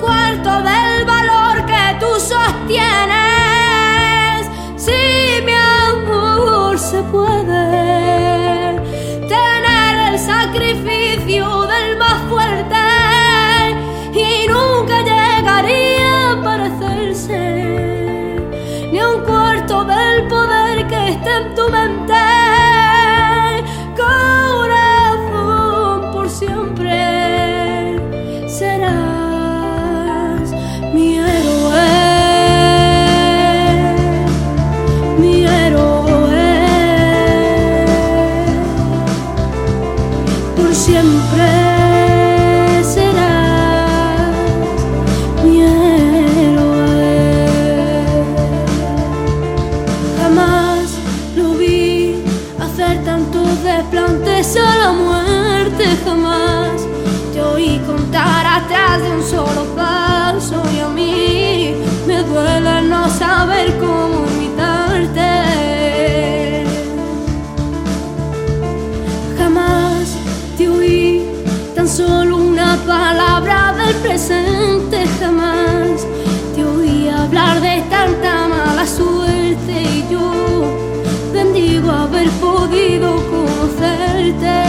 cuarto de day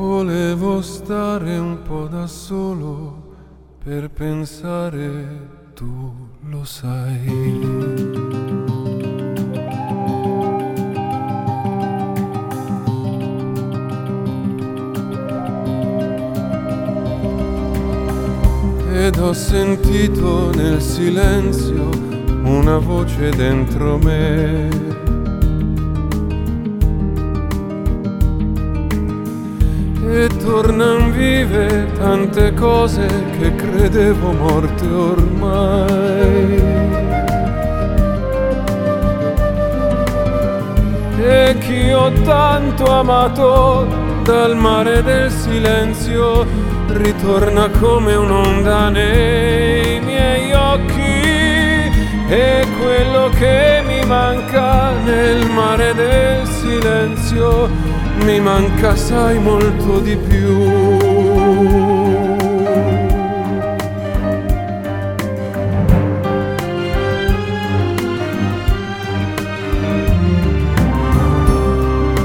Volevo stare un po' da solo per pensare, tu lo sai. ed ho sentito nel silenzio una voce dentro me E tornan vive tante cose che credevo morte ormai. E chi ho tanto amato dal mare del silenzio ritorna come un'onda nei miei occhi e quello che mi manca nel mare del silenzio mi manca sai molto di più.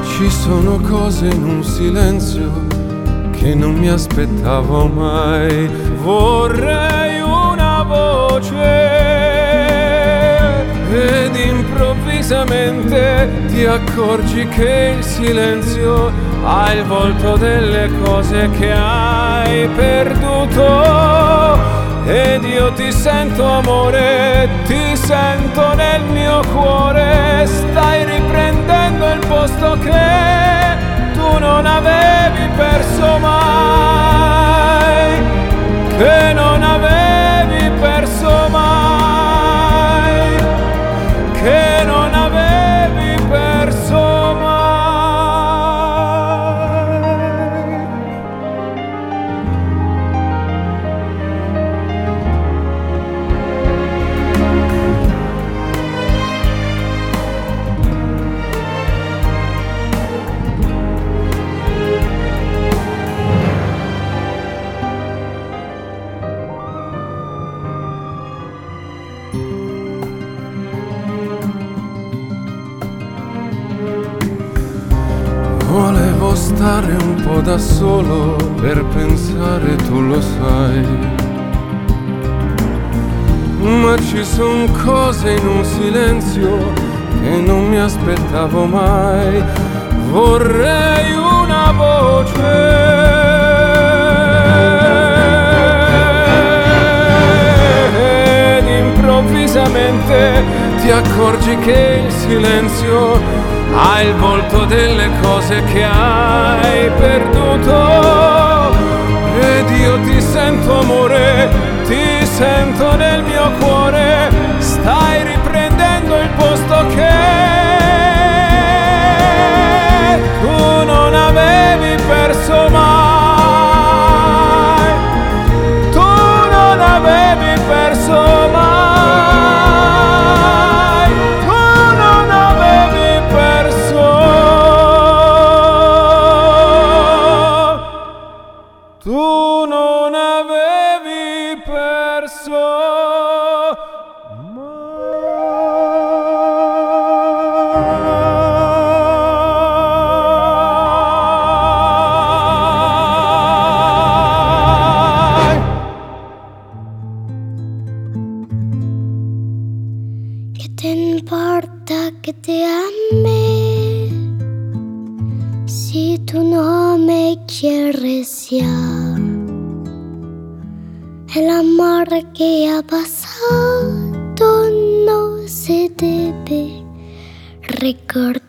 Ci sono cose in un silenzio che non mi aspettavo mai. Vorrei una voce improvvisamente ti accorgi che il silenzio ha il volto delle cose che hai perduto. Ed io ti sento amore, ti sento nel mio cuore, stai riprendendo il posto che tu non avevi perso mai, che non avevi perso mai, che non stare un po' da solo per pensare, tu lo sai. Ma ci son cose in un silenzio che non mi aspettavo mai. Vorrei una voce ed improvvisamente ti accorgi che il silenzio ha il volto delle cose che hai perduto. Ed io ti sento amore, ti sento nel mio cuore, stai riprendendo il posto che tu non avevi perso mai, tu non avevi perso que ha pasado no se debe recordar.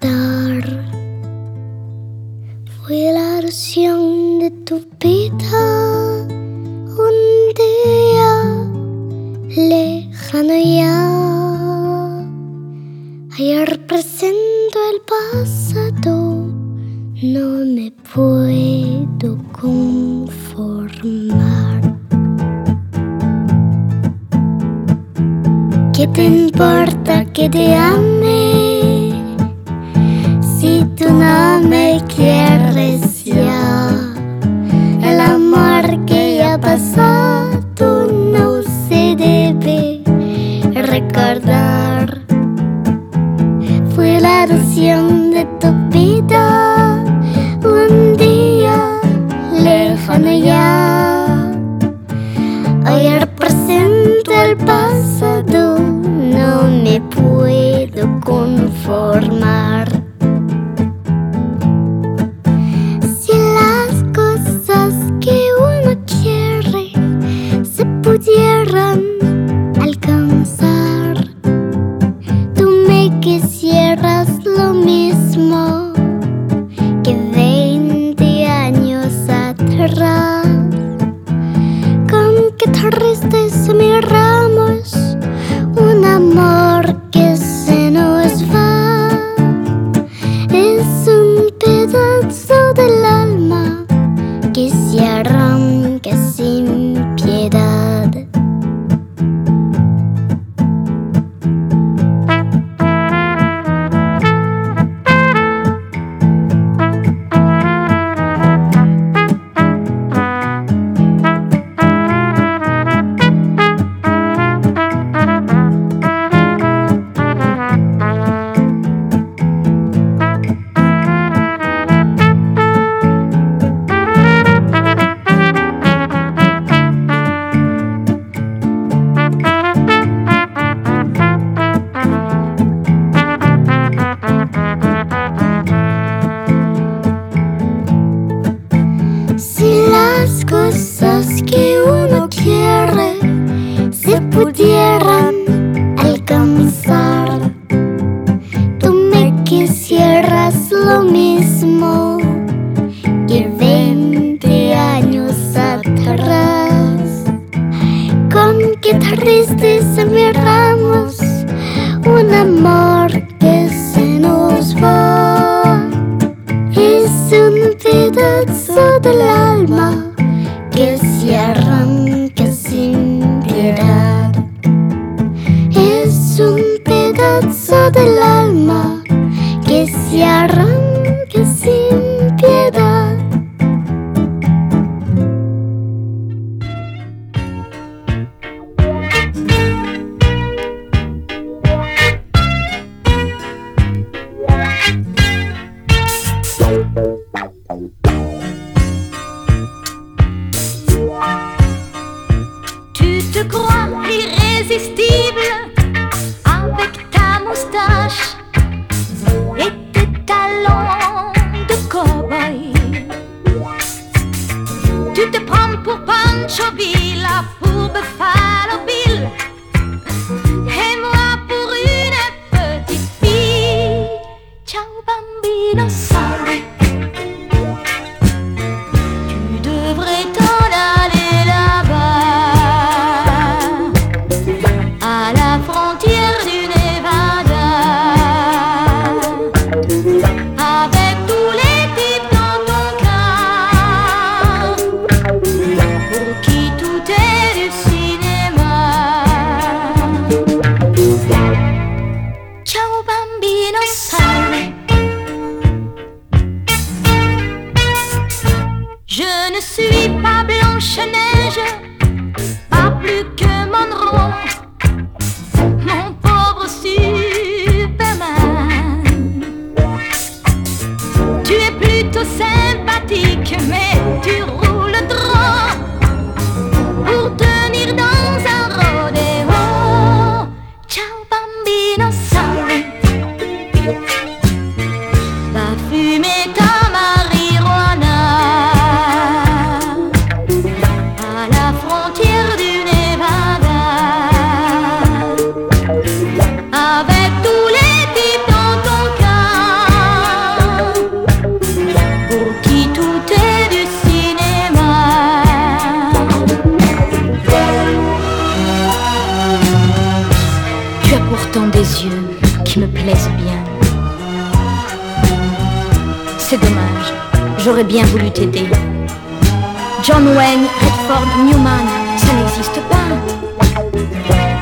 John Wayne, Redford, Newman, ça n'existe pas.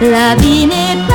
La vie n'est pas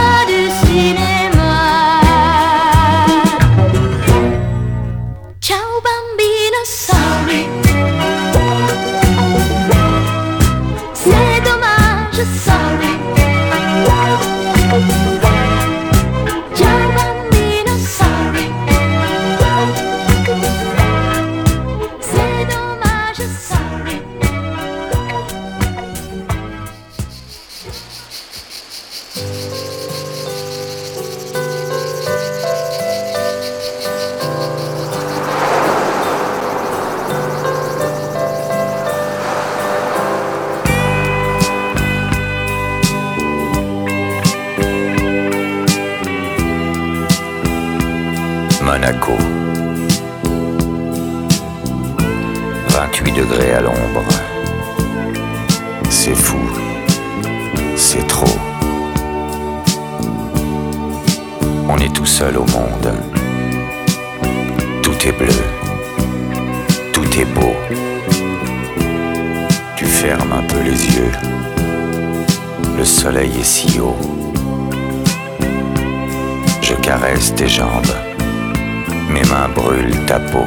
Tout est bleu. Tout est beau. Tu fermes un peu les yeux. Le soleil est si haut. Je caresse tes jambes. Mes mains brûlent ta peau.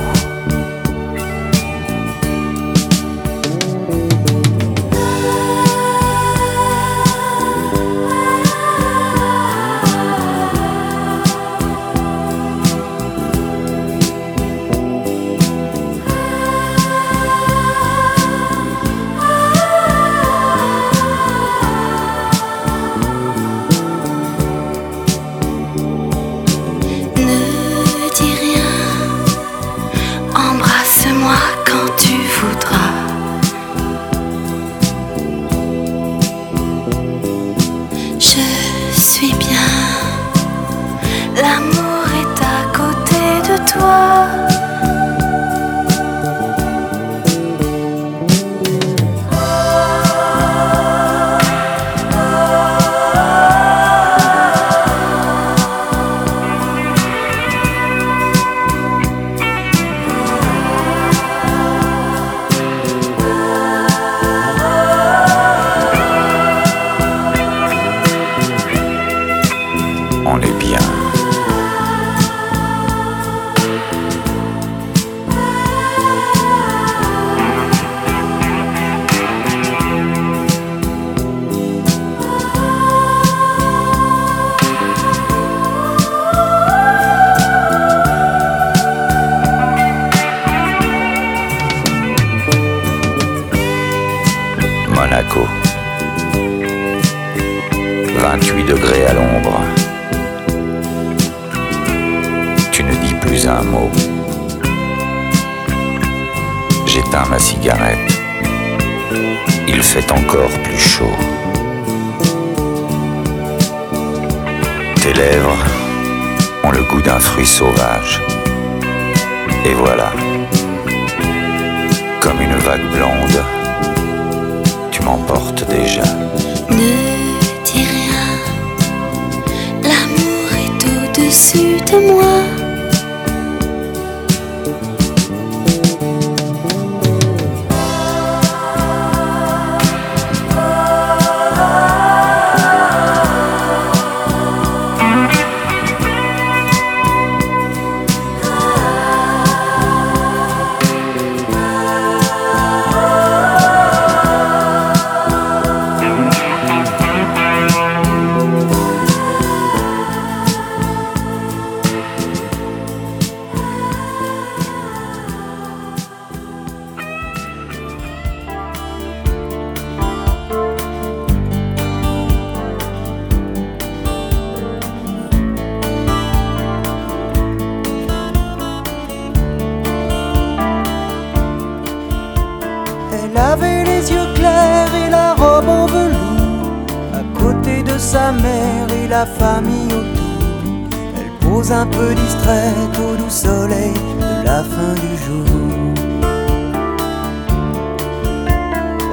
De moi.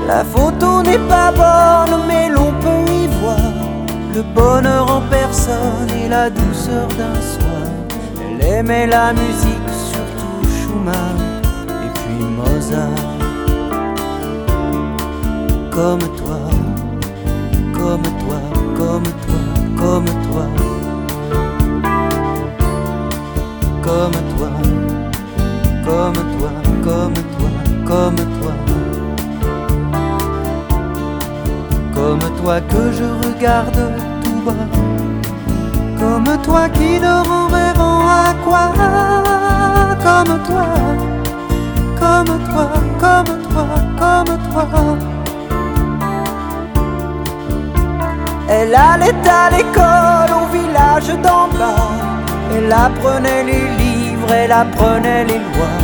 La photo n'est pas bonne, mais l'on peut y voir le bonheur en personne et la douceur d'un soir. Elle aimait la musique, surtout Schumann et puis Mozart. Comme toi, comme toi, comme toi, comme toi. Comme toi, comme toi, comme toi, comme toi. Comme toi. Que je regarde tout bas, comme toi qui dort en rêvant à quoi, comme toi, comme toi, comme toi, comme toi. Elle allait à l'école au village d'en bas. Elle apprenait les livres, elle apprenait les lois.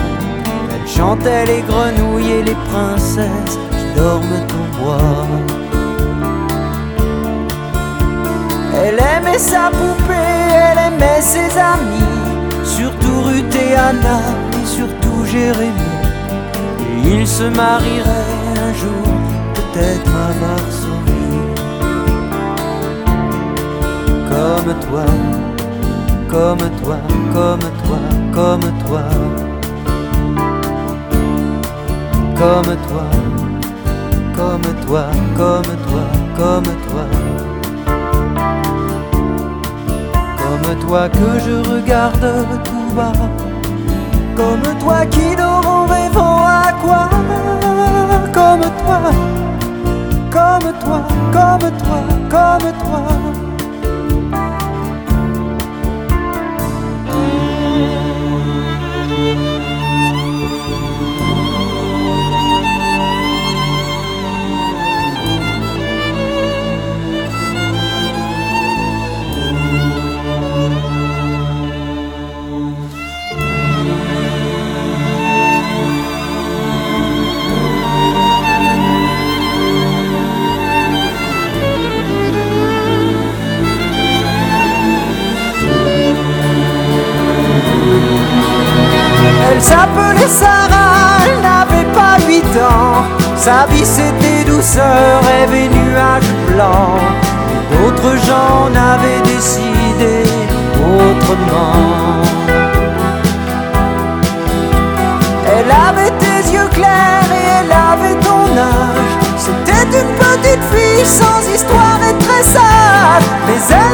Elle chantait les grenouilles et les princesses qui dorment au bois. Elle aimait sa poupée, elle aimait ses amis, surtout Ruth et Anna, et surtout Jérémie. Et ils se marieraient un jour, peut-être à Varsovie. Comme toi, comme toi, comme toi. Comme toi, comme toi, comme toi, comme toi. Comme toi. Comme toi que je regarde tout bas, comme toi qui dort en rêvant à quoi, comme toi, comme toi, comme toi. Comme toi Sa vie c'était douceur, rêve et nuages blancs. D'autres gens n'avaient décidé autrement. Elle avait tes yeux clairs et elle avait ton âge. C'était une petite fille sans histoire et très sage. Mais elle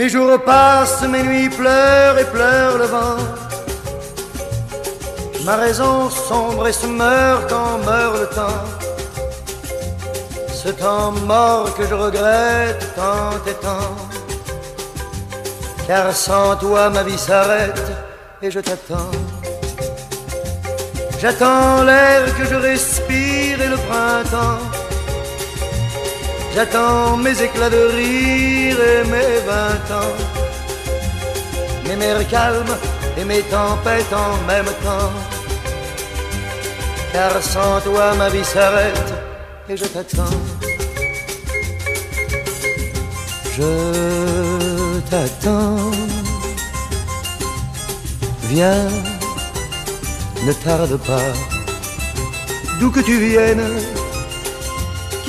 Mes jours passent, mes nuits pleurent et pleurent le vent. Ma raison sombre et se meurt quand meurt le temps. Ce temps mort que je regrette tant et tant. Car sans toi ma vie s'arrête et je t'attends. J'attends l'air que je respire et le printemps. J'attends mes éclats de rire et mes vingt ans. Mes mers calmes et mes tempêtes en même temps. Car sans toi ma vie s'arrête et je t'attends. Je t'attends. Viens, ne tarde pas, d'où que tu viennes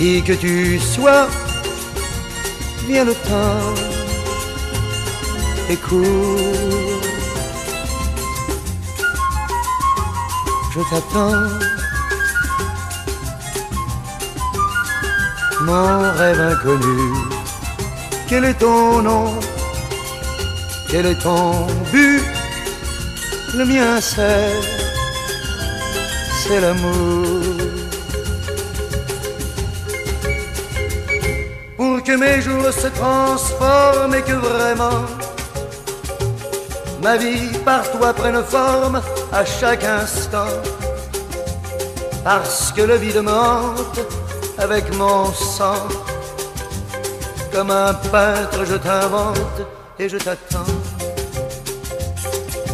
qui que tu sois, viens le temps et cours. Je t'attends, mon rêve inconnu. Quel est ton nom? Quel est ton but? Le mien c'est, c'est l'amour. Que mes jours se transforment et que vraiment ma vie par toi prenne forme à chaque instant. Parce que le vide monte avec mon sang. Comme un peintre, je t'invente et je t'attends.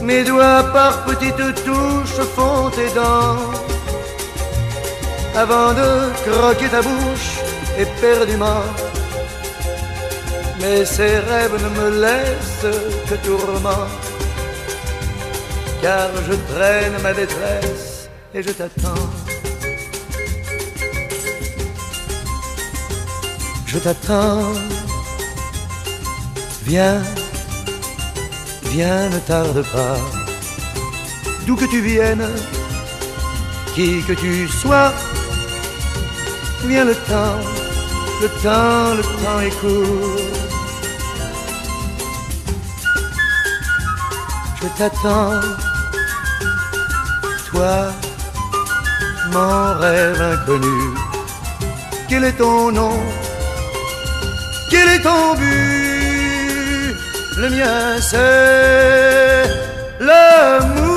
Mes doigts par petites touches font tes dents. Avant de croquer ta bouche éperdument mais ces rêves ne me laissent que tourment, car je traîne ma détresse et je t'attends. Je t'attends, viens, viens, ne tarde pas, d'où que tu viennes, qui que tu sois, viens le temps, le temps, le temps est court. je t'attends. Toi, mon rêve inconnu, quel est ton nom? Quel est ton but? Le mien c'est l'amour.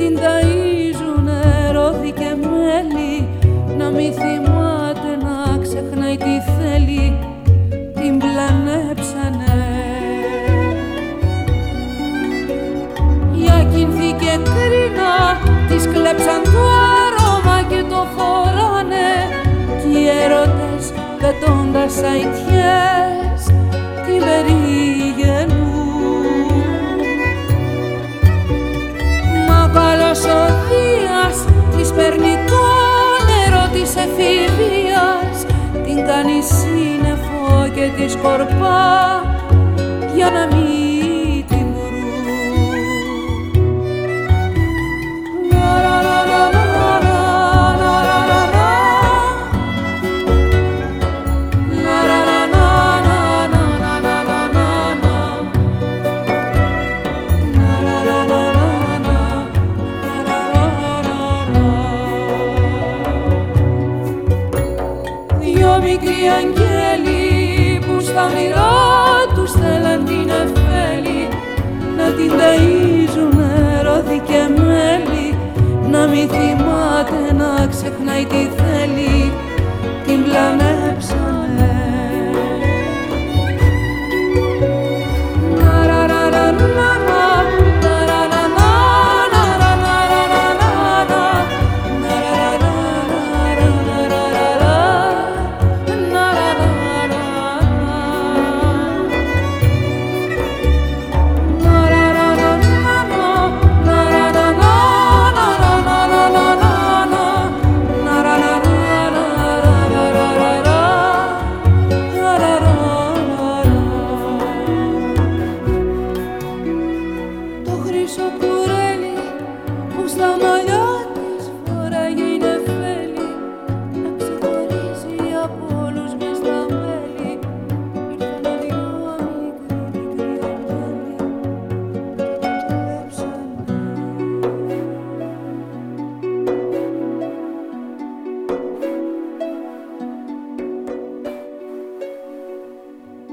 την ταΐζουν ρόδι και μέλι. Να μη θυμάται να ξεχνάει τι θέλει την πλανέψανε. Για κινθή και κρίνα της κλέψαν το άρωμα και το φοράνε. Κι οι έρωτες πετώντας αητιές την περίπτωση Δίας της παίρνει το νερό της εφηβείας την κάνει σύννεφο και τη σκορπά για να μην μη θυμάται να ξεχνάει τι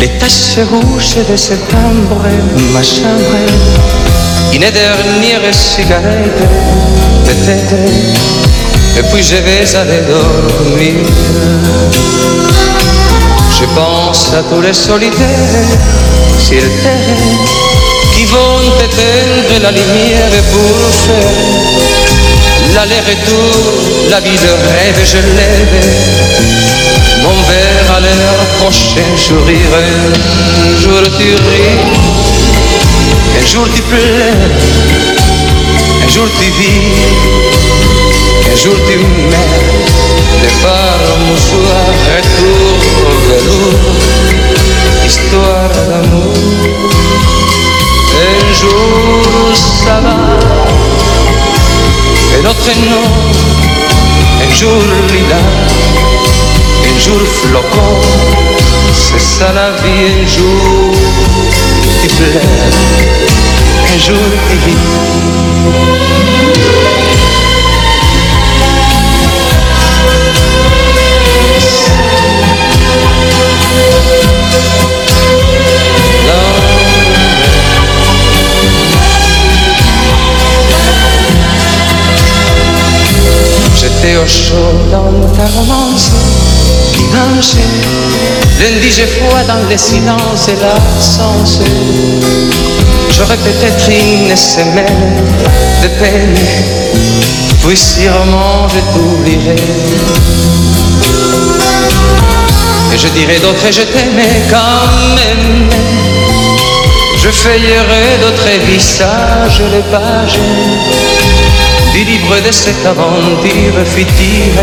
les tasses rouges de septembre, ma chambre, une dernière cigarette, peut-être, et puis je vais aller dormir. Je pense à tous les solitaires sur terre qui vont éteindre la lumière pour faire l'aller-retour, la vie de rêve, je lève mon verre à l'heure prochaine, sourire. Un jour tu ris, un jour tu pleures, un jour tu vis, un jour tu meurs. Départ au mouchoir, retour au velours, un jour lilas, un jour flocon, c'est ça la vie, un jour dans le silence et l'absence. J'aurais peut-être une semaine de peine. Puis sûrement je t'oublierai Et je dirai d'autres je t'aimais quand même. Je feuillerai d'autres visages les pages du livre de cette aventure fictive.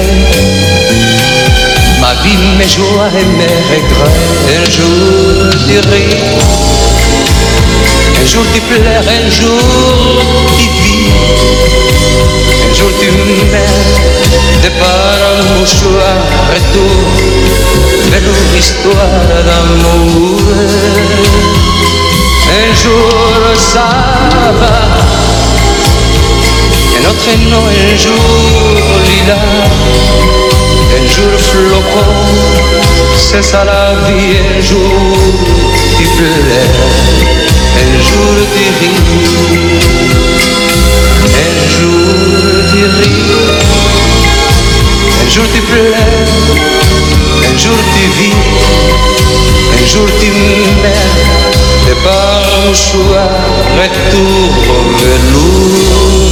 Ma vie, mes joies et mes regrets, un jour tu ris, un jour tu pleures, un jour tu vis, un jour tu meurs, départ un mouchoir, retour, belle histoire d'amour. Un jour ça va en entraînant un jour lila. un jour flocon, c'est ça la vie, un jour il pleut, un jour tu ris, un jour tu ris, un jour tu pleures, un jour tu vis, un jour tu meurs, et par un choix retour au velours.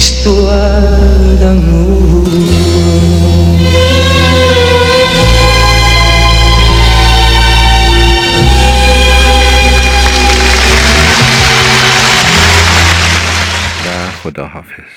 Cristo anda nu. Dar Huda Hafiz.